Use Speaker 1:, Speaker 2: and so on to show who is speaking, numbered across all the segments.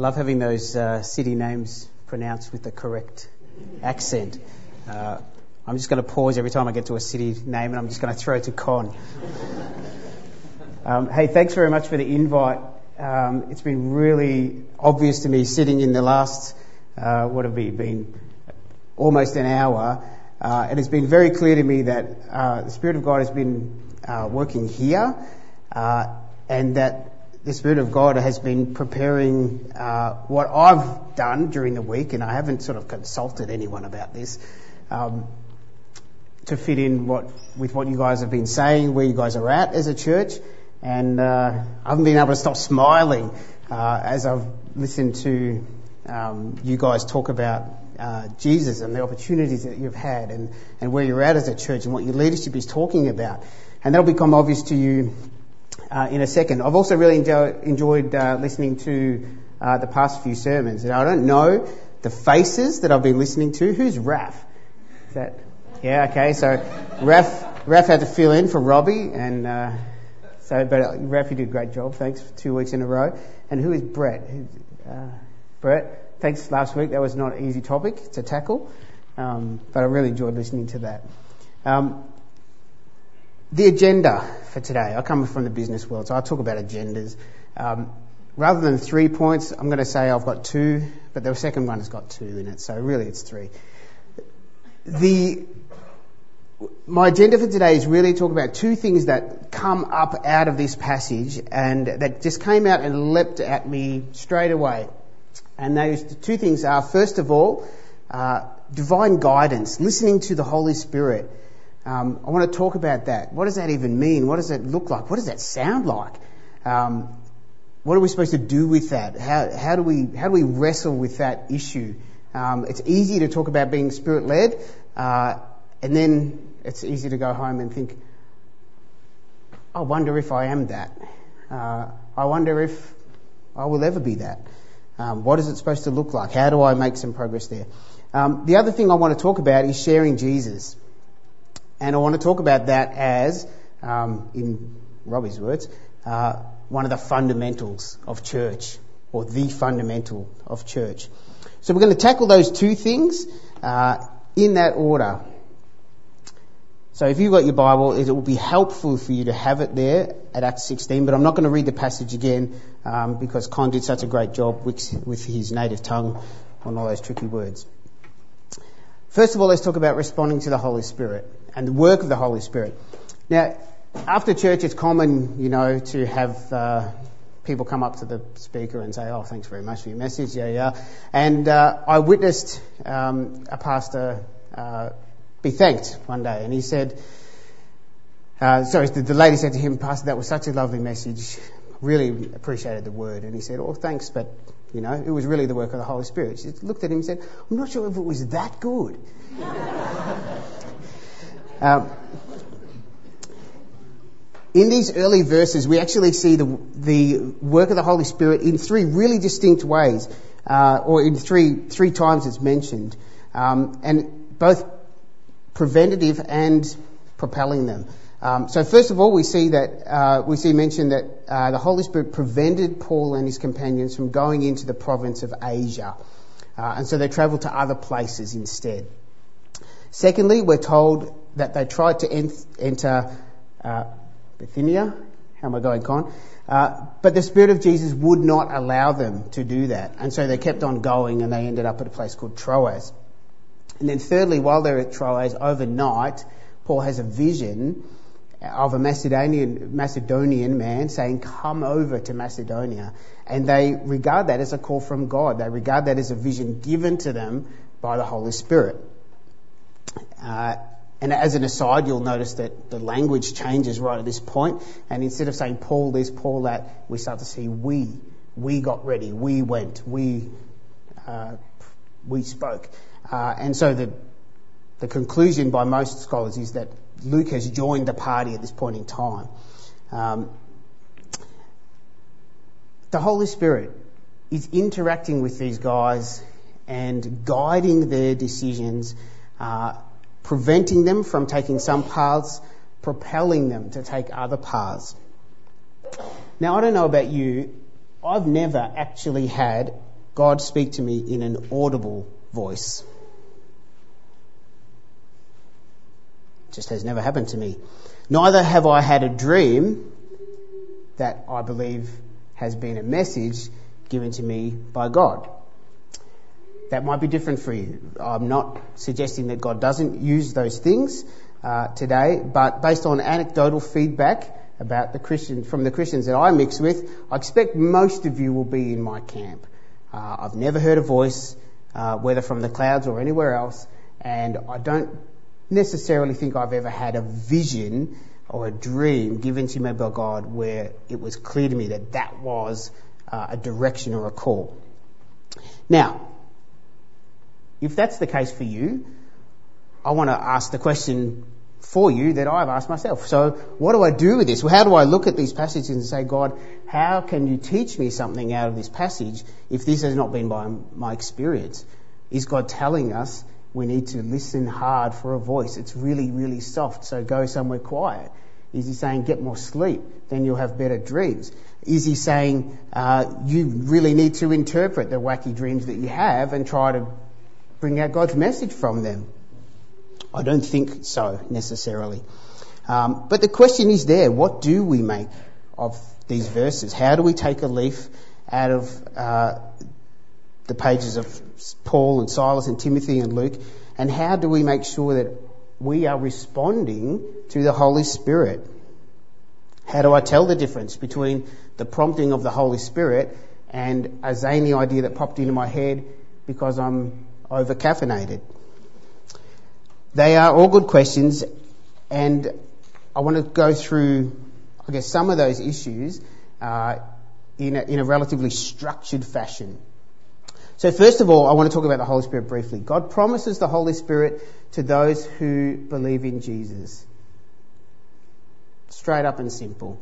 Speaker 1: I love having those uh, city names pronounced with the correct accent. Uh, I'm just going to pause every time I get to a city name and I'm just going to throw it to Con. Um, hey, thanks very much for the invite. Um, it's been really obvious to me sitting in the last, uh, what have we been, almost an hour, uh, and it's been very clear to me that uh, the Spirit of God has been uh, working here, uh, and that the Spirit of God has been preparing uh, what I've done during the week, and I haven't sort of consulted anyone about this, um, to fit in what with what you guys have been saying, where you guys are at as a church, and uh, I haven't been able to stop smiling uh, as I've listened to um, you guys talk about uh, Jesus and the opportunities that you've had, and, and where you're at as a church, and what your leadership is talking about, and that'll become obvious to you uh, in a second. I've also really enjoy, enjoyed uh, listening to uh, the past few sermons, and I don't know the faces that I've been listening to. Who's Raf? Is that? Yeah, okay. So Raf, Raf had to fill in for Robbie, and uh, so but uh, Raf, you did a great job. Thanks for two weeks in a row. And who is Brett? Uh, Brett, thanks last week. That was not an easy topic to tackle, um, but I really enjoyed listening to that. Um, the agenda for today. I come from the business world, so I talk about agendas. Um, rather than three points, I'm going to say I've got two, but the second one has got two in it, so really it's three. The my agenda for today is really talk about two things that come up out of this passage and that just came out and leapt at me straight away. And those two things are, first of all, uh, divine guidance, listening to the Holy Spirit. Um, I want to talk about that. What does that even mean? What does it look like? What does that sound like? Um, what are we supposed to do with that? How, how, do we how do we wrestle with that issue? Um, it's easy to talk about being spirit led, uh, and then it's easy to go home and think, I wonder if I am that. Uh, I wonder if I will ever be that. Um, what is it supposed to look like? How do I make some progress there? Um, the other thing I want to talk about is sharing Jesus. And I want to talk about that as, um, in Robbie's words, uh, one of the fundamentals of church, or the fundamental of church. So we're going to tackle those two things uh, in that order. So if you've got your Bible, it will be helpful for you to have it there at Acts 16, but I'm not going to read the passage again um, because Con did such a great job with, with his native tongue on all those tricky words. First of all, let's talk about responding to the Holy Spirit and the work of the Holy Spirit. Now, after church, it's common, you know, to have uh, people come up to the speaker and say, "Oh, thanks very much for your message." Yeah, yeah. And uh, I witnessed um, a pastor uh, be thanked one day, and he said, uh, "Sorry, the, the lady said to him, Pastor, that was such a lovely message. Really appreciated the word." And he said, "Oh, thanks, but." You know, it was really the work of the Holy Spirit. She looked at him and said, I'm not sure if it was that good. Um, in these early verses, we actually see the, the work of the Holy Spirit in three really distinct ways, uh, or in three, three times it's mentioned, um, and both preventative and propelling them. Um, so first of all, we see that uh, we see mentioned that uh, the Holy Spirit prevented Paul and his companions from going into the province of Asia, uh, and so they travelled to other places instead. Secondly, we're told that they tried to enter uh, Bithynia. How am I going, Con? Uh, but the Spirit of Jesus would not allow them to do that. And so they kept on going and they ended up at a place called Troas. And then thirdly, while they're at Troas, overnight, Paul has a vision of a Macedonian, Macedonian man saying, come over to Macedonia. And they regard that as a call from God. They regard that as a vision given to them by the Holy Spirit. Uh, and as an aside, you'll notice that the language changes right at this point, and instead of saying Paul this, Paul that, we start to see we. We got ready, we went, we, uh, we spoke. Uh, and so the, the conclusion by most scholars is that Luke has joined the party at this point in time. Um, the Holy Spirit is interacting with these guys and guiding their decisions uh, preventing them from taking some paths, propelling them to take other paths. Now, I don't know about you, I've never actually had God speak to me in an audible voice. It Just has never happened to me. Neither have I had a dream that I believe has been a message given to me by God. That might be different for you. I'm not suggesting that God doesn't use those things uh, today, but based on anecdotal feedback about the Christian from the Christians that I mix with, I expect most of you will be in my camp. Uh, I've never heard a voice, uh, whether from the clouds or anywhere else, and I don't necessarily think I've ever had a vision or a dream given to me by God where it was clear to me that that was uh, a direction or a call. Now, if that's the case for you, I want to ask the question for you that I've asked myself. So, what do I do with this? Well, how do I look at these passages and say, God, how can you teach me something out of this passage if this has not been by my experience? Is God telling us we need to listen hard for a voice? It's really, really soft, so go somewhere quiet. Is he saying get more sleep, then you'll have better dreams? Is he saying uh, you really need to interpret the wacky dreams that you have and try to bring out God's message from them? I don't think so necessarily. Um, but the question is there: What do we make of these verses? How do we take a leaf out of uh, the pages of Paul and Silas and Timothy and Luke, and how do we make sure that we are responding to the Holy Spirit. How do I tell the difference between the prompting of the Holy Spirit and a zany idea that popped into my head because I'm over caffeinated? They are all good questions, and I want to go through, I guess, some of those issues uh, in, a, in a relatively structured fashion. So first of all, I want to talk about the Holy Spirit briefly. God promises the Holy Spirit to those who believe in Jesus. Straight up and simple.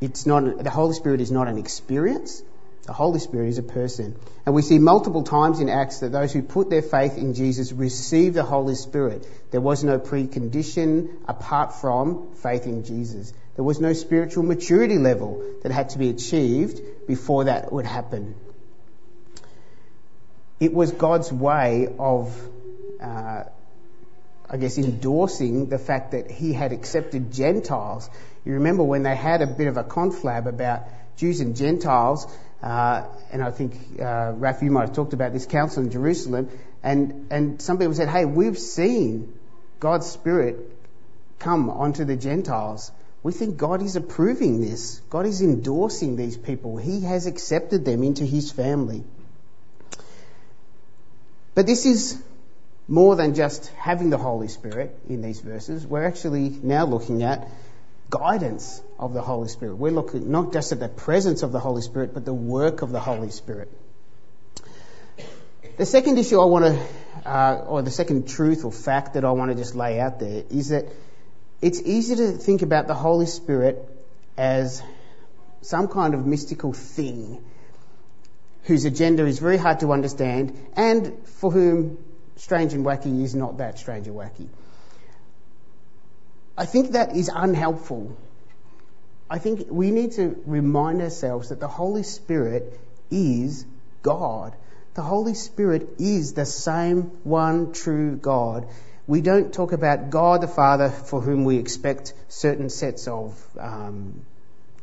Speaker 1: It's not, the Holy Spirit is not an experience. The Holy Spirit is a person. And we see multiple times in Acts that those who put their faith in Jesus receive the Holy Spirit. There was no precondition apart from faith in Jesus. There was no spiritual maturity level that had to be achieved before that would happen. It was God's way of, uh, I guess, endorsing the fact that He had accepted Gentiles. You remember when they had a bit of a conflab about Jews and Gentiles, and I think uh, Raf, you might have talked about this council in Jerusalem, and and some people said, "Hey, we've seen God's Spirit come onto the Gentiles." We think God is approving this. God is endorsing these people. He has accepted them into His family. But this is more than just having the Holy Spirit in these verses. We're actually now looking at guidance of the Holy Spirit. We're looking not just at the presence of the Holy Spirit, but the work of the Holy Spirit. The second issue I want to, uh, or the second truth or fact that I want to just lay out there is that it's easy to think about the Holy Spirit as some kind of mystical thing whose agenda is very hard to understand and for whom strange and wacky is not that strange and wacky. I think that is unhelpful. I think we need to remind ourselves that the Holy Spirit is God. The Holy Spirit is the same one true God. We don't talk about God the Father for whom we expect certain sets of um,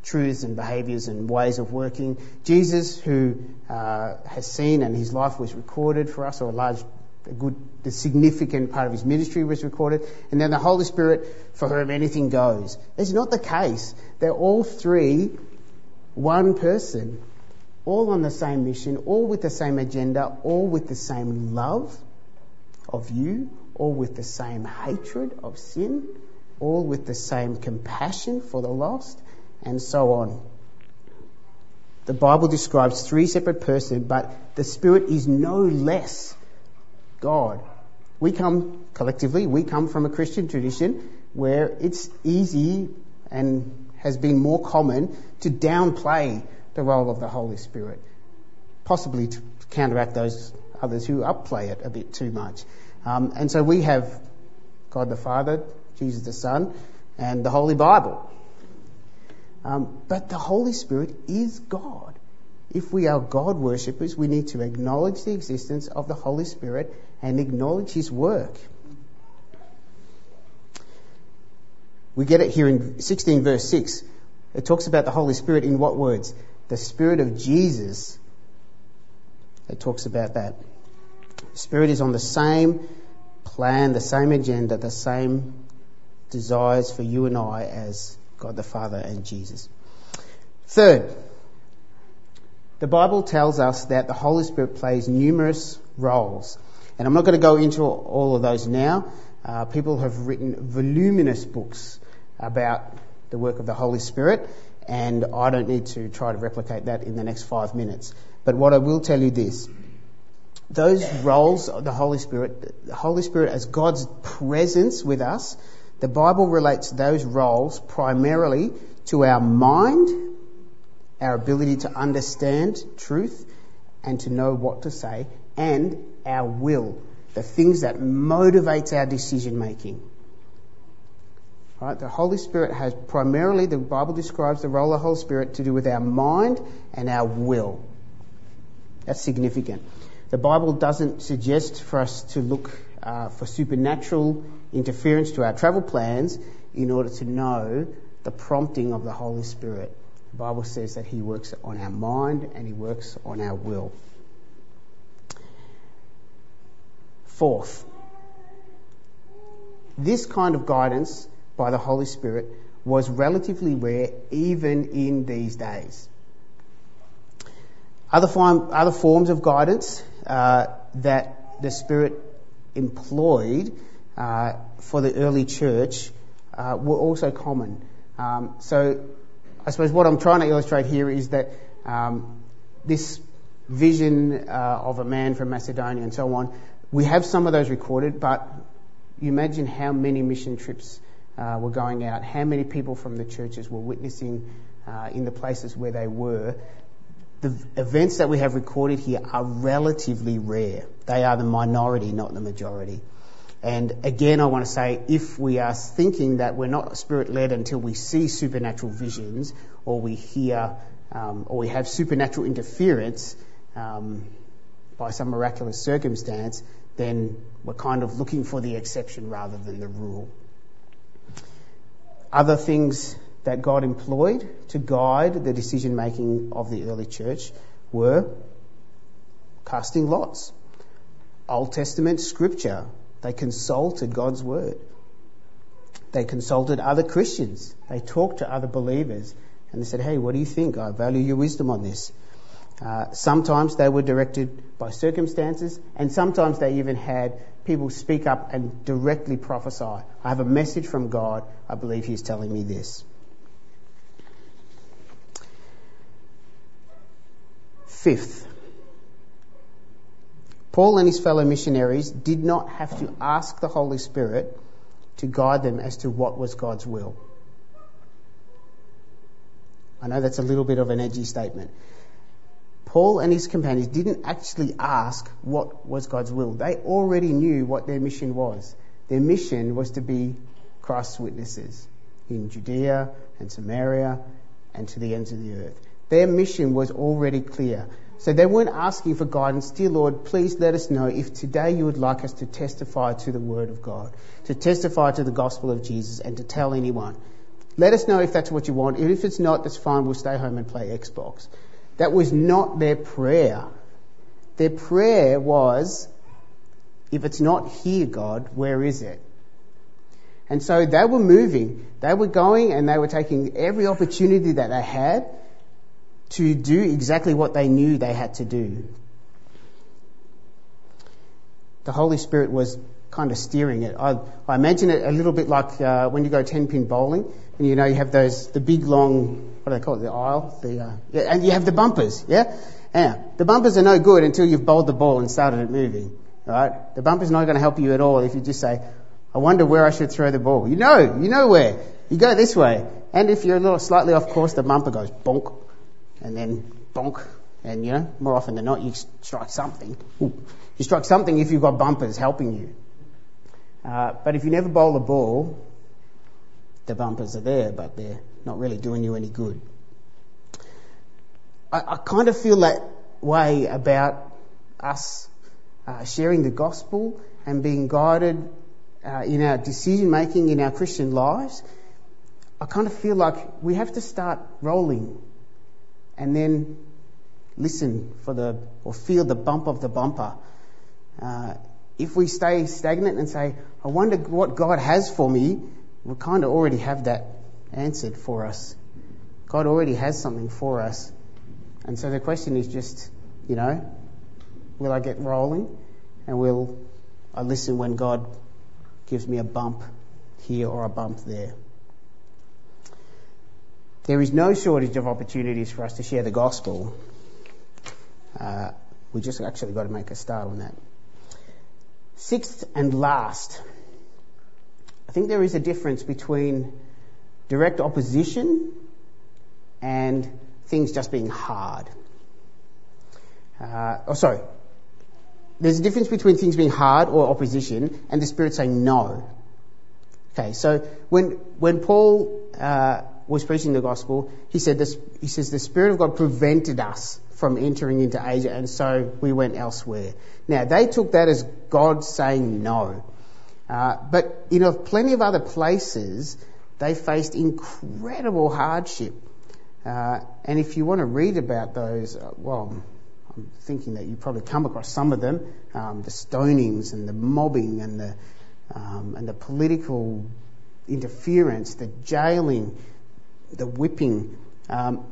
Speaker 1: truths and behaviours and ways of working. Jesus, who uh, has seen and his life was recorded for us, or a large, a good, the significant part of his ministry was recorded, and then the Holy Spirit, for whom anything goes. It's not the case. They're all three one person, all on the same mission, all with the same agenda, all with the same love of you, all with the same hatred of sin, all with the same compassion for the lost, and so on. The Bible describes three separate persons, but the Spirit is no less God. We come collectively, we come from a Christian tradition where it's easy and has been more common to downplay the role of the Holy Spirit, possibly to counteract those others who upplay it a bit too much. Um, and so we have God the Father, Jesus the Son, and the Holy Bible. Um, but the Holy Spirit is God. If we are God worshippers, we need to acknowledge the existence of the Holy Spirit and acknowledge His work. We get it here in 16 verse 6. It talks about the Holy Spirit in what words? The Spirit of Jesus. It talks about that. Spirit is on the same plan, the same agenda, the same desires for you and I as God the Father and Jesus. Third, the Bible tells us that the Holy Spirit plays numerous roles. And I'm not going to go into all of those now. Uh, people have written voluminous books about the work of the Holy Spirit, and I don't need to try to replicate that in the next five minutes. But what I will tell you this those roles of the Holy Spirit, the Holy Spirit as God's presence with us, the Bible relates those roles primarily to our mind, our ability to understand truth and to know what to say, and our will, the things that motivates our decision making. Right? The Holy Spirit has primarily, the Bible describes the role of the Holy Spirit to do with our mind and our will. That's significant. The Bible doesn't suggest for us to look uh, for supernatural interference to our travel plans in order to know the prompting of the Holy Spirit. The Bible says that He works on our mind and He works on our will. Fourth, this kind of guidance by the Holy Spirit was relatively rare even in these days. Other, form, other forms of guidance uh, that the Spirit employed uh, for the early church uh, were also common. Um, so, I suppose what I'm trying to illustrate here is that um, this vision uh, of a man from Macedonia and so on, we have some of those recorded, but you imagine how many mission trips uh, were going out, how many people from the churches were witnessing uh, in the places where they were. The events that we have recorded here are relatively rare. They are the minority, not the majority. And again, I want to say if we are thinking that we're not spirit led until we see supernatural visions or we hear um, or we have supernatural interference um, by some miraculous circumstance, then we're kind of looking for the exception rather than the rule. Other things that God employed to guide the decision making of the early church were casting lots, Old Testament scripture. They consulted God's word. They consulted other Christians. They talked to other believers and they said, Hey, what do you think? I value your wisdom on this. Uh, sometimes they were directed by circumstances, and sometimes they even had people speak up and directly prophesy. I have a message from God. I believe He's telling me this. Fifth, Paul and his fellow missionaries did not have to ask the Holy Spirit to guide them as to what was God's will. I know that's a little bit of an edgy statement. Paul and his companions didn't actually ask what was God's will. They already knew what their mission was. Their mission was to be Christ's witnesses in Judea and Samaria and to the ends of the earth. Their mission was already clear. So they weren't asking for guidance. Dear Lord, please let us know if today you would like us to testify to the Word of God, to testify to the gospel of Jesus, and to tell anyone. Let us know if that's what you want. If it's not, that's fine. We'll stay home and play Xbox. That was not their prayer. Their prayer was, if it's not here, God, where is it? And so they were moving. They were going and they were taking every opportunity that they had to do exactly what they knew they had to do. The Holy Spirit was kind of steering it. I, I imagine it a little bit like uh, when you go 10 pin bowling and you know you have those, the big long what do they call it, the aisle, the, uh, yeah, and you have the bumpers, yeah? Yeah, the bumpers are no good until you've bowled the ball and started it moving, right? The bumper's not going to help you at all if you just say, I wonder where I should throw the ball. You know, you know where. You go this way. And if you're a little slightly off course, the bumper goes bonk, and then bonk, and you know, more often than not, you strike something. You strike something if you've got bumpers helping you. Uh, but if you never bowl the ball, the bumpers are there, but they're not really doing you any good. I, I kind of feel that way about us uh, sharing the gospel and being guided uh, in our decision making in our Christian lives. I kind of feel like we have to start rolling and then listen for the, or feel the bump of the bumper. Uh, if we stay stagnant and say, I wonder what God has for me, we kind of already have that answered for us. God already has something for us. And so the question is just, you know, will I get rolling? And will I listen when God gives me a bump here or a bump there? There is no shortage of opportunities for us to share the gospel. Uh, we just actually got to make a start on that. Sixth and last, I think there is a difference between direct opposition and things just being hard. Uh, oh, sorry. There's a difference between things being hard or opposition and the Spirit saying no. Okay, so when, when Paul uh, was preaching the gospel, he said this, he says the Spirit of God prevented us from entering into Asia and so we went elsewhere. Now they took that as God saying no. Uh, but you know, plenty of other places they faced incredible hardship. Uh, and if you want to read about those, uh, well, I'm thinking that you probably come across some of them, um, the stonings and the mobbing and the um, and the political interference, the jailing, the whipping. Um,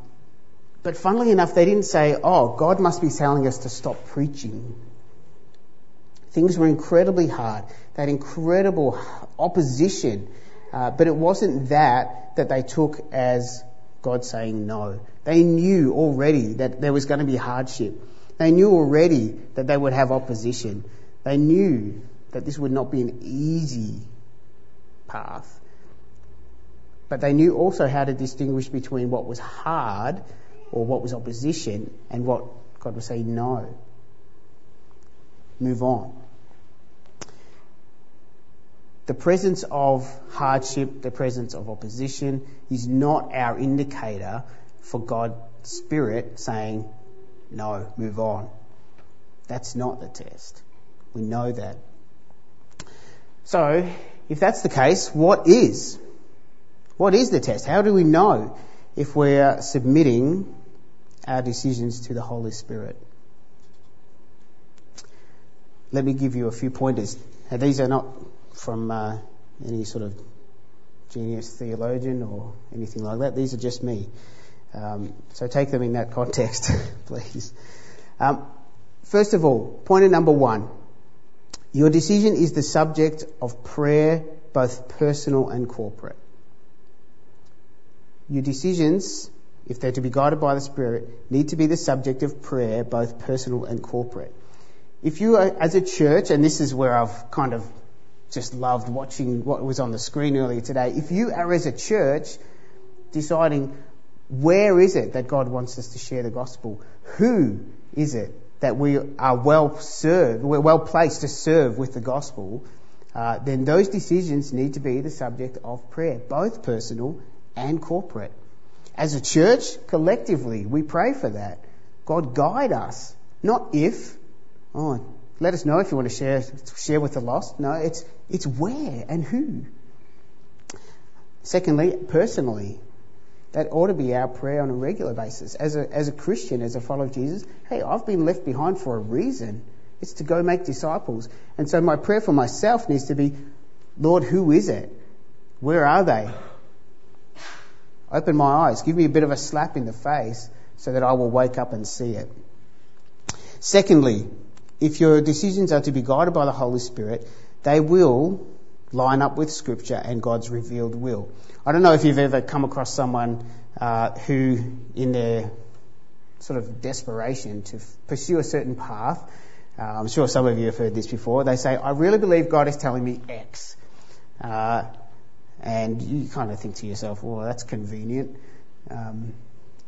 Speaker 1: but funnily enough, they didn't say, "Oh, God must be telling us to stop preaching." Things were incredibly hard. They had incredible opposition, uh, but it wasn't that that they took as God saying no. They knew already that there was going to be hardship. They knew already that they would have opposition. They knew that this would not be an easy path. But they knew also how to distinguish between what was hard or what was opposition and what God was saying no. Move on. The presence of hardship, the presence of opposition is not our indicator for God's Spirit saying, no, move on. That's not the test. We know that. So, if that's the case, what is? What is the test? How do we know if we're submitting our decisions to the Holy Spirit? Let me give you a few pointers. Now, these are not from uh, any sort of genius theologian or anything like that. These are just me. Um, so take them in that context, please. Um, first of all, pointer number one. Your decision is the subject of prayer, both personal and corporate. Your decisions, if they're to be guided by the Spirit, need to be the subject of prayer, both personal and corporate. If you are, as a church, and this is where I've kind of just loved watching what was on the screen earlier today, if you are as a church deciding where is it that God wants us to share the gospel, who is it that we are well served, we're well placed to serve with the gospel, uh, then those decisions need to be the subject of prayer, both personal and corporate. As a church, collectively, we pray for that. God guide us, not if. Oh, let us know if you want to share share with the lost. No, it's it's where and who. Secondly, personally, that ought to be our prayer on a regular basis. As a, as a Christian, as a follower of Jesus, hey, I've been left behind for a reason. It's to go make disciples. And so my prayer for myself needs to be, Lord, who is it? Where are they? Open my eyes. Give me a bit of a slap in the face so that I will wake up and see it. Secondly, if your decisions are to be guided by the Holy Spirit, they will line up with Scripture and God's revealed will. I don't know if you've ever come across someone uh, who, in their sort of desperation to f- pursue a certain path, uh, I'm sure some of you have heard this before, they say, I really believe God is telling me X. Uh, and you kind of think to yourself, well, that's convenient. Um,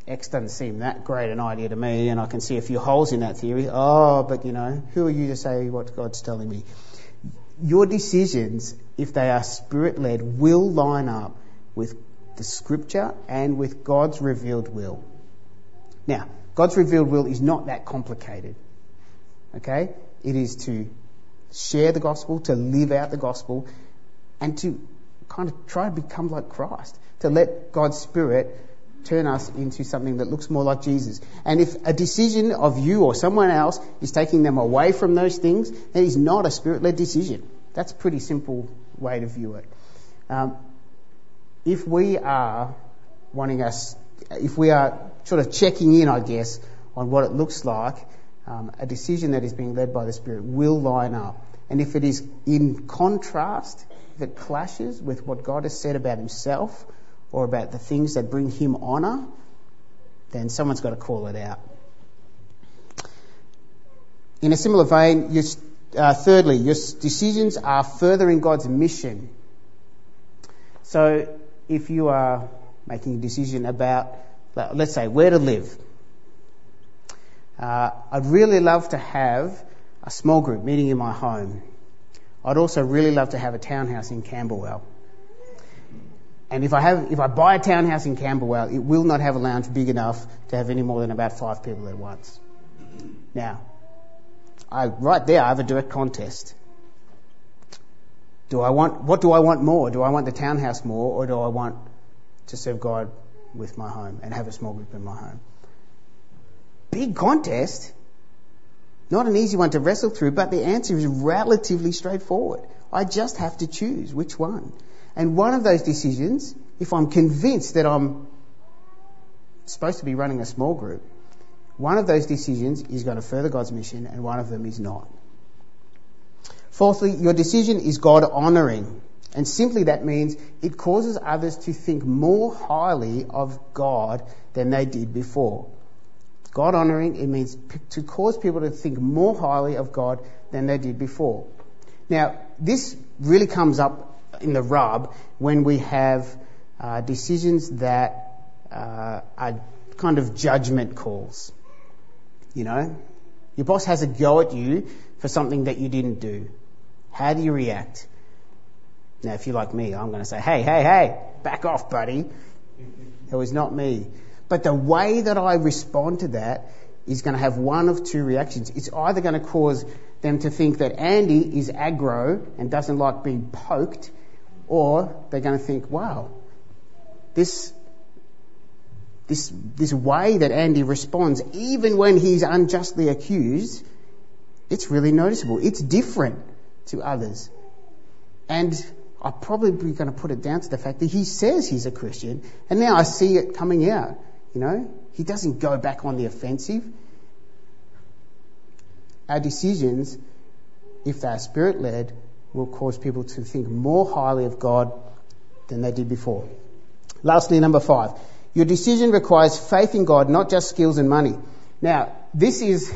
Speaker 1: X doesn't seem that great an idea to me, and I can see a few holes in that theory. Oh, but you know, who are you to say what God's telling me? your decisions, if they are spirit led, will line up with the scripture and with God's revealed will. Now, God's revealed will is not that complicated. Okay? It is to share the gospel, to live out the gospel, and to kind of try to become like Christ. To let God's Spirit turn us into something that looks more like Jesus. And if a decision of you or someone else is taking them away from those things, that is not a spirit led decision. That's a pretty simple way to view it. Um, if we are wanting us, if we are sort of checking in, I guess, on what it looks like, um, a decision that is being led by the Spirit will line up. And if it is in contrast, it clashes with what God has said about Himself or about the things that bring Him honour, then someone's got to call it out. In a similar vein, uh, thirdly, your decisions are furthering God's mission. So if you are making a decision about, let's say, where to live, uh, I'd really love to have a small group meeting in my home. I'd also really love to have a townhouse in Camberwell. And if I have, if I buy a townhouse in Camberwell, it will not have a lounge big enough to have any more than about five people at once. Now, I, right there, I have a direct contest. Do I want, what do I want more? Do I want the townhouse more or do I want to serve God with my home and have a small group in my home? Big contest. Not an easy one to wrestle through, but the answer is relatively straightforward. I just have to choose which one. And one of those decisions, if I'm convinced that I'm supposed to be running a small group, one of those decisions is going to further God's mission and one of them is not. Fourthly, your decision is God honouring. And simply that means it causes others to think more highly of God than they did before. God honouring, it means to cause people to think more highly of God than they did before. Now, this really comes up in the rub when we have uh, decisions that uh, are kind of judgment calls. You know, your boss has a go at you for something that you didn't do. How do you react? Now, if you're like me, I'm going to say, hey, hey, hey, back off, buddy. It was not me. But the way that I respond to that is going to have one of two reactions. It's either going to cause them to think that Andy is aggro and doesn't like being poked, or they're going to think, wow, this, this, this way that Andy responds, even when he's unjustly accused, it's really noticeable. It's different to others. And I'm probably going to put it down to the fact that he says he's a Christian, and now I see it coming out. You know, he doesn't go back on the offensive. Our decisions, if they're spirit led, will cause people to think more highly of God than they did before. Lastly, number five. Your decision requires faith in God, not just skills and money. Now, this is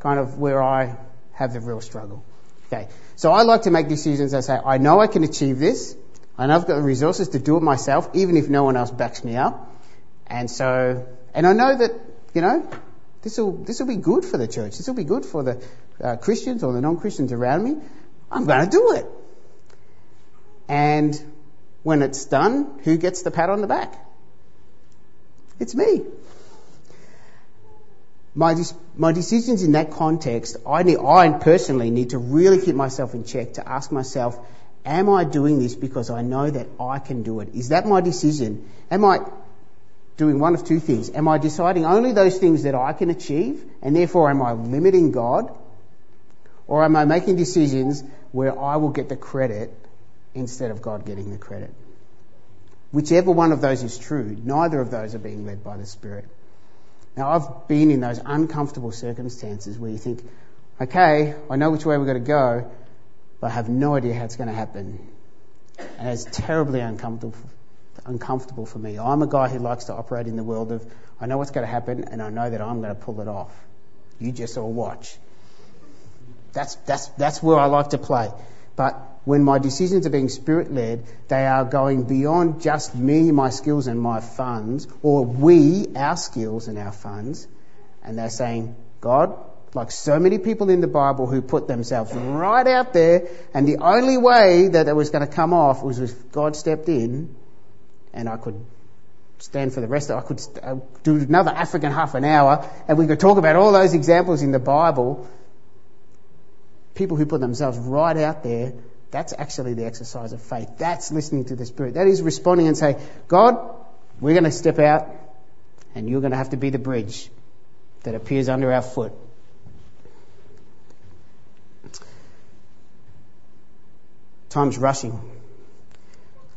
Speaker 1: kind of where I have the real struggle. Okay. So I like to make decisions that say, I know I can achieve this. I know I've got the resources to do it myself, even if no one else backs me up. And so, and I know that, you know, this will, this will be good for the church. This will be good for the uh, Christians or the non-Christians around me. I'm going to do it. And when it's done, who gets the pat on the back? It's me my, my decisions in that context, I, need, I personally need to really keep myself in check to ask myself, am I doing this because I know that I can do it? Is that my decision? Am I doing one of two things? Am I deciding only those things that I can achieve and therefore am I limiting God? Or am I making decisions where I will get the credit instead of God getting the credit? Whichever one of those is true, neither of those are being led by the Spirit. Now, I've been in those uncomfortable circumstances where you think, okay, I know which way we're going to go, but I have no idea how it's going to happen. And it's terribly uncomfortable, uncomfortable for me. I'm a guy who likes to operate in the world of, I know what's going to happen and I know that I'm going to pull it off. You just all watch. That's, that's, that's where I like to play. But when my decisions are being spirit led, they are going beyond just me, my skills, and my funds, or we, our skills and our funds, and they're saying, God, like so many people in the Bible who put themselves right out there, and the only way that it was going to come off was if God stepped in and I could stand for the rest of, I could uh, do another African half an hour and we could talk about all those examples in the Bible. People who put themselves right out there, that's actually the exercise of faith. That's listening to the Spirit. That is responding and say, God, we're going to step out and you're going to have to be the bridge that appears under our foot. Time's rushing.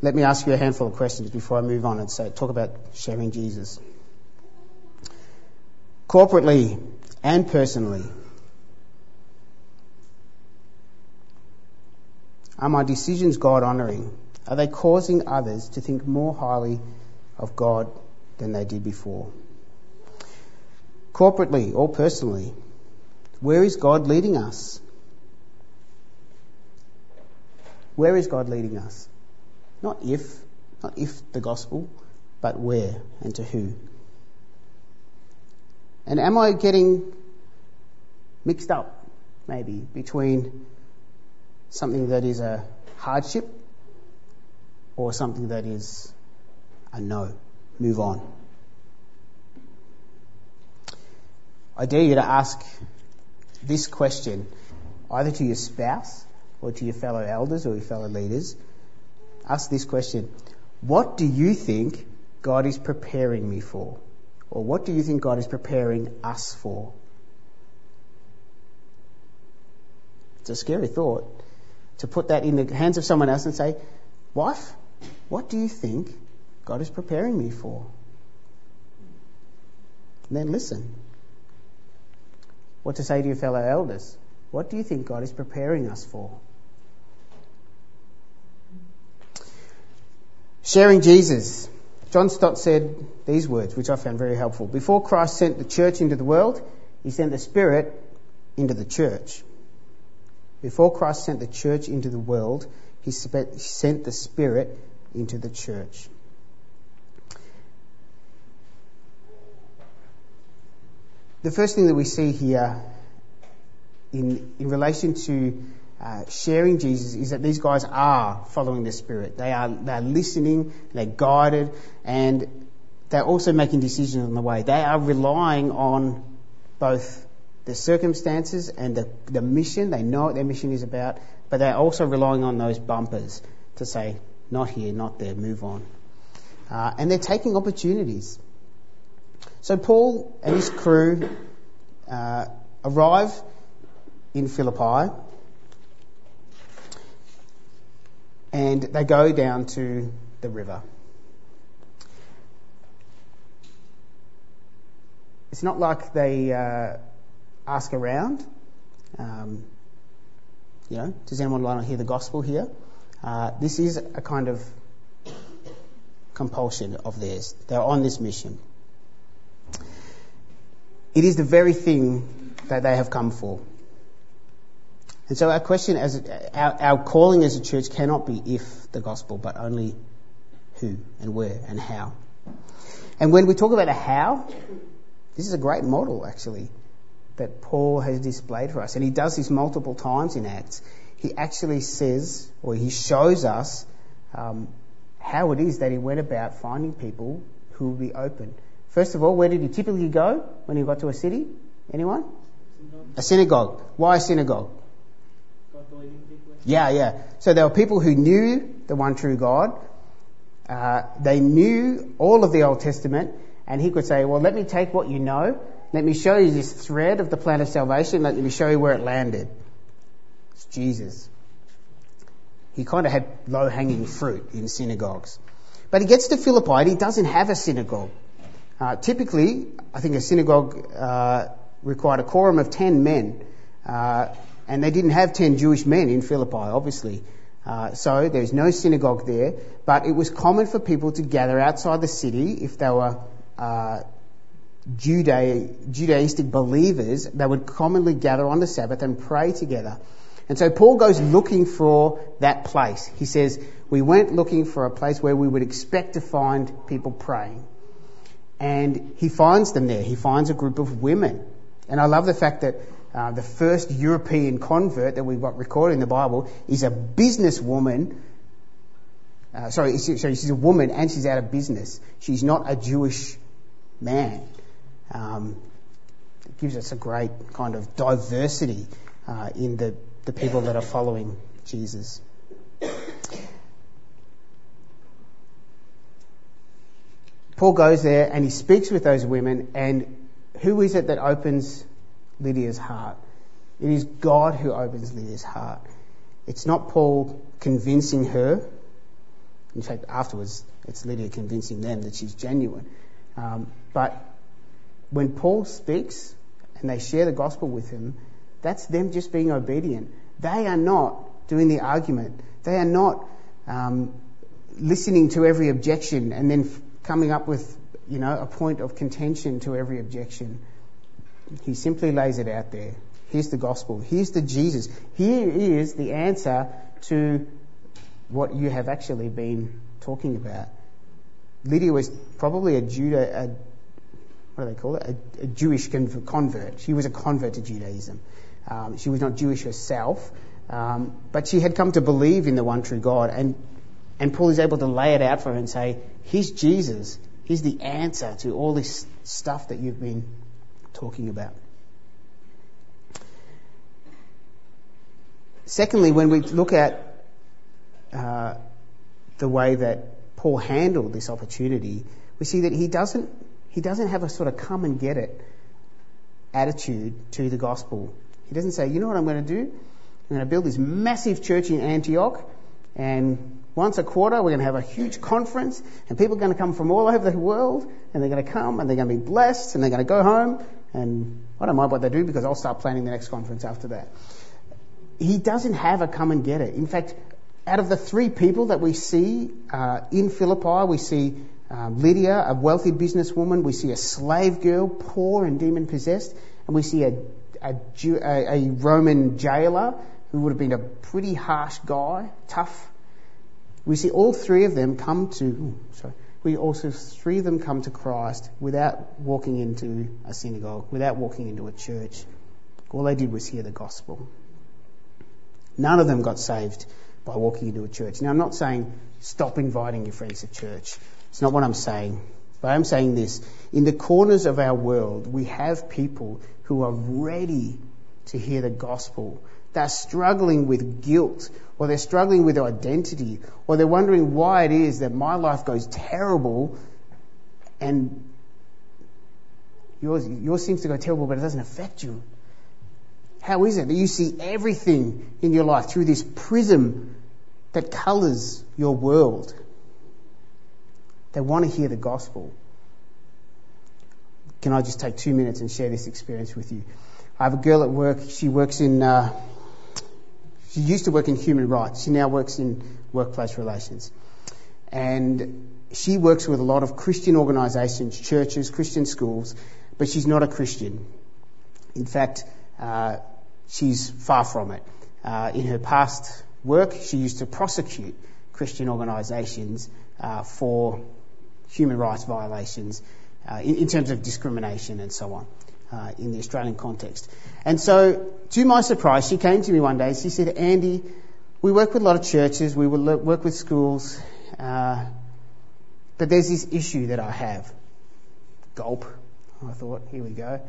Speaker 1: Let me ask you a handful of questions before I move on and say, talk about sharing Jesus. Corporately and personally, are my decisions God honouring? Are they causing others to think more highly of God than they did before? Corporately or personally, where is God leading us? Where is God leading us? Not if, not if the gospel, but where and to who. And am I getting mixed up, maybe, between something that is a hardship or something that is a no? Move on. I dare you to ask this question either to your spouse or to your fellow elders or your fellow leaders ask this question What do you think God is preparing me for? Or what do you think God is preparing us for? It's a scary thought to put that in the hands of someone else and say, Wife, what do you think God is preparing me for? And then listen. What to say to your fellow elders? What do you think God is preparing us for? Sharing Jesus. John Stott said these words, which I found very helpful. Before Christ sent the church into the world, he sent the Spirit into the church. Before Christ sent the church into the world, he sent the Spirit into the church. The first thing that we see here in, in relation to uh, sharing Jesus is that these guys are following the Spirit. They are they're listening, they're guided, and they're also making decisions on the way. They are relying on both the circumstances and the, the mission. They know what their mission is about, but they're also relying on those bumpers to say, not here, not there, move on. Uh, and they're taking opportunities. So Paul and his crew uh, arrive in Philippi and they go down to the river. It's not like they uh, ask around. Um, you know, does anyone want to hear the gospel here? Uh, this is a kind of compulsion of theirs. They're on this mission. It is the very thing that they have come for. And so our question as our, our calling as a church cannot be if the gospel, but only who and where and how. And when we talk about a how, this is a great model actually that Paul has displayed for us. And he does this multiple times in Acts. He actually says, or he shows us, um, how it is that he went about finding people who will be open. First of all, where did he typically go when he got to a city? Anyone? A synagogue. Why a synagogue? Yeah, yeah. So there were people who knew the one true God. Uh, they knew all of the Old Testament, and he could say, "Well, let me take what you know. Let me show you this thread of the plan of salvation. Let me show you where it landed. It's Jesus." He kind of had low-hanging fruit in synagogues, but he gets to Philippi and he doesn't have a synagogue. Uh, typically, I think a synagogue uh, required a quorum of ten men. Uh, and they didn't have 10 Jewish men in Philippi, obviously. Uh, so there's no synagogue there, but it was common for people to gather outside the city if they were uh, Juda- Judaistic believers. They would commonly gather on the Sabbath and pray together. And so Paul goes looking for that place. He says, We went looking for a place where we would expect to find people praying. And he finds them there. He finds a group of women. And I love the fact that uh, the first European convert that we've got recorded in the Bible is a businesswoman uh, sorry, sorry, she's a woman and she's out of business. She's not a Jewish man. Um, it gives us a great kind of diversity uh, in the, the people that are following Jesus. Paul goes there and he speaks with those women, and who is it that opens Lydia's heart? It is God who opens Lydia's heart. It's not Paul convincing her. In fact, afterwards, it's Lydia convincing them that she's genuine. Um, but when Paul speaks and they share the gospel with him, that's them just being obedient. They are not doing the argument. They are not um, listening to every objection and then f- coming up with, you know, a point of contention to every objection. He simply lays it out there. Here's the gospel. Here's the Jesus. Here is the answer to what you have actually been talking about. Lydia was probably a Judah, a, what do they call it? A, a Jewish convert. She was a convert to Judaism. Um, she was not Jewish herself, um, but she had come to believe in the one true God. And, and Paul is able to lay it out for her and say, Here's Jesus. Here's the answer to all this stuff that you've been talking about. Secondly, when we look at uh, the way that Paul handled this opportunity, we see that he doesn't he doesn't have a sort of come and get it attitude to the gospel. He doesn't say, you know what I'm going to do? I'm going to build this massive church in Antioch, and once a quarter we're going to have a huge conference, and people are going to come from all over the world, and they're going to come, and they're going to be blessed, and they're going to go home, and I don't mind what they do because I'll start planning the next conference after that he doesn't have a come and get it. In fact, out of the three people that we see uh, in Philippi, we see um, Lydia, a wealthy businesswoman, we see a slave girl, poor and demon possessed, and we see a, a, Jew, a, a Roman jailer who would have been a pretty harsh guy, tough. We see all three of them come to, ooh, sorry, we also three of them come to Christ without walking into a synagogue, without walking into a church. All they did was hear the gospel. None of them got saved by walking into a church. Now, I'm not saying stop inviting your friends to church. It's not what I'm saying. But I'm saying this. In the corners of our world, we have people who are ready to hear the gospel. They're struggling with guilt, or they're struggling with identity, or they're wondering why it is that my life goes terrible and yours, yours seems to go terrible, but it doesn't affect you. How is it that you see everything in your life through this prism that colours your world? They want to hear the gospel. Can I just take two minutes and share this experience with you? I have a girl at work. She works in, uh, she used to work in human rights. She now works in workplace relations. And she works with a lot of Christian organisations, churches, Christian schools, but she's not a Christian. In fact, uh, she's far from it. Uh, in her past work, she used to prosecute Christian organisations uh, for human rights violations uh, in, in, terms of discrimination and so on uh, in the Australian context. And so, to my surprise, she came to me one day. She said, Andy, we work with a lot of churches, we work with schools, uh, but there's this issue that I have. Gulp. I thought, here we go.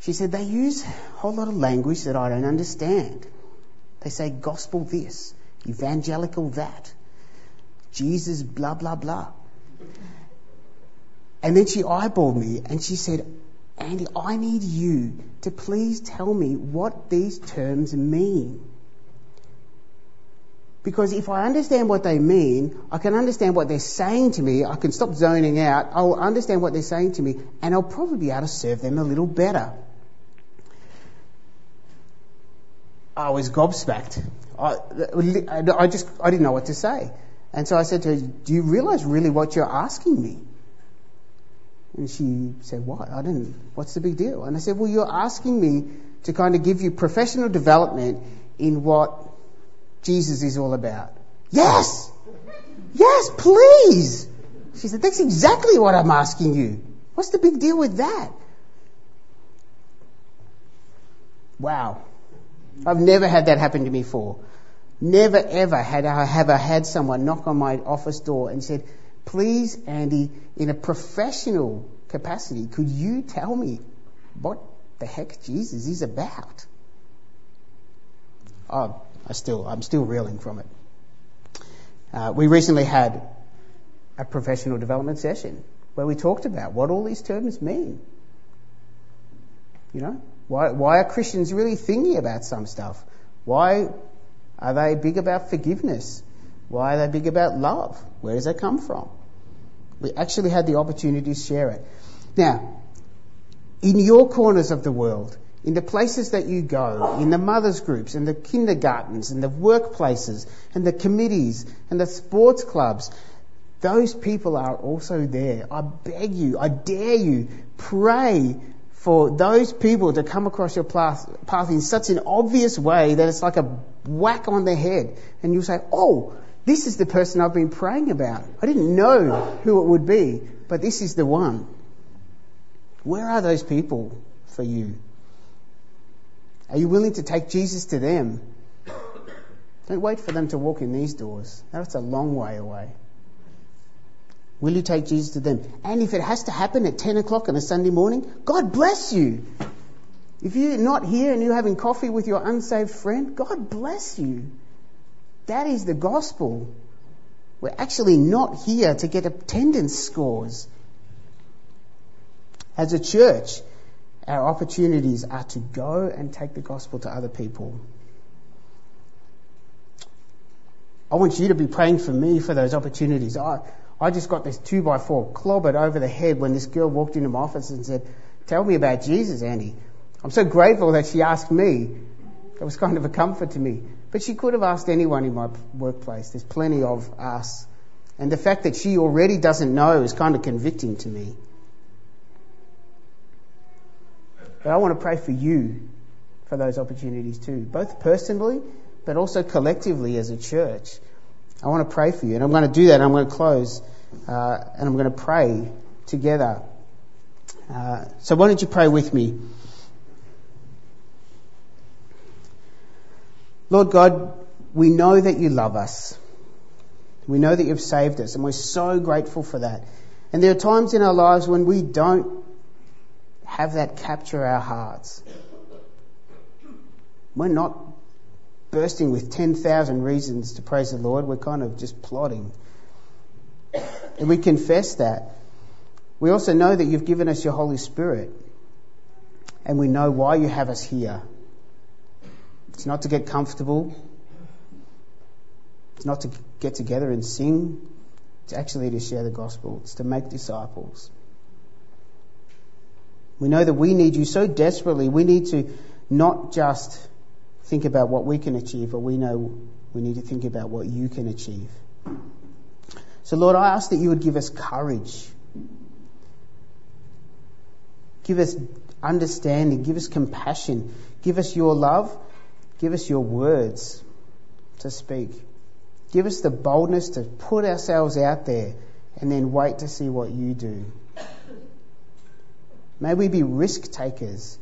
Speaker 1: She said, they use a whole lot of language that I don't understand. They say gospel this, evangelical that, Jesus blah, blah, blah. And then she eyeballed me and she said, Andy, I need you to please tell me what these terms mean. Because if I understand what they mean, I can understand what they're saying to me, I can stop zoning out, I'll understand what they're saying to me, and I'll probably be able to serve them a little better. I was gobsmacked. I, I just, I didn't know what to say. And so I said to her, do you realize really what you're asking me? And she said, what? I didn't, what's the big deal? And I said, well, you're asking me to kind of give you professional development in what Jesus is all about. Yes! Yes, please! She said, that's exactly what I'm asking you. What's the big deal with that? Wow. I've never had that happen to me before. Never ever had I, have I had someone knock on my office door and said, please, Andy, in a professional capacity, could you tell me what the heck Jesus is about? Oh, I still, I'm still reeling from it. Uh, we recently had a professional development session where we talked about what all these terms mean. You know, why, why are Christians really thinking about some stuff? Why are they big about forgiveness? Why are they big about love? Where does that come from? We actually had the opportunity to share it. Now, in your corners of the world, in the places that you go, in the mothers groups and the kindergartens and the workplaces and the committees and the sports clubs, those people are also there. I beg you, I dare you, pray for those people to come across your path, path in such an obvious way that it's like a whack on the head. And you'll say, oh, this is the person I've been praying about. I didn't know who it would be, but this is the one. Where are those people for you? Are you willing to take Jesus to them? Don't wait for them to walk in these doors. That's a long way away. Will you take Jesus to them? And if it has to happen at 10 o'clock on a Sunday morning, God bless you. If you're not here and you're having coffee with your unsaved friend, God bless you. That is the gospel. We're actually not here to get attendance scores. As a church, our opportunities are to go and take the gospel to other people. I want you to be praying for me for those opportunities. I, I just got this two by four clobbered over the head when this girl walked into my office and said, Tell me about Jesus, Andy. I'm so grateful that she asked me. It was kind of a comfort to me. But she could have asked anyone in my workplace. There's plenty of us. And the fact that she already doesn't know is kind of convicting to me. But I want to pray for you for those opportunities too, both personally, but also collectively as a church. I want to pray for you. And I'm going to do that. I'm going to close uh, and I'm going to pray together. Uh, so why don't you pray with me? Lord God, we know that you love us. We know that you've saved us, and we're so grateful for that. And there are times in our lives when we don't have that capture our hearts. We're not bursting with 10,000 reasons to praise the Lord. We're kind of just plodding. And we confess that. We also know that you've given us your Holy Spirit. And we know why you have us here. It's not to get comfortable. It's not to get together and sing. It's actually to share the gospel. It's to make disciples. We know that we need you so desperately. We need to not just think about what we can achieve, but we know we need to think about what you can achieve. So, Lord, I ask that you would give us courage. Give us understanding. Give us compassion. Give us your love. Give us your words to speak. Give us the boldness to put ourselves out there and then wait to see what you do. May we be risk takers,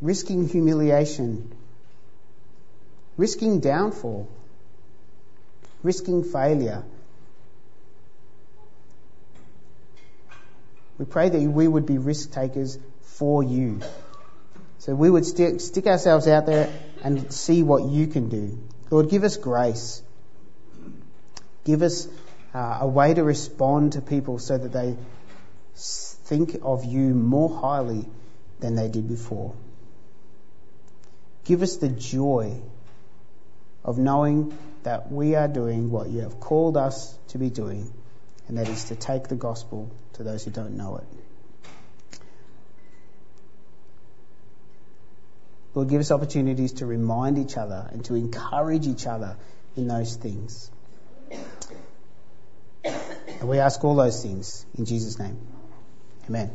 Speaker 1: risking humiliation, risking downfall, risking failure. We pray that we would be risk takers for you. So we would stick, stick ourselves out there and see what you can do. Lord, give us grace. Give us uh, a way to respond to people so that they think of you more highly than they did before. Give us the joy of knowing that we are doing what you have called us to be doing, and that is to take the gospel to those who don't know it. Lord, give us opportunities to remind each other and to encourage each other in those things. And we ask all those things in Jesus' name. Amen.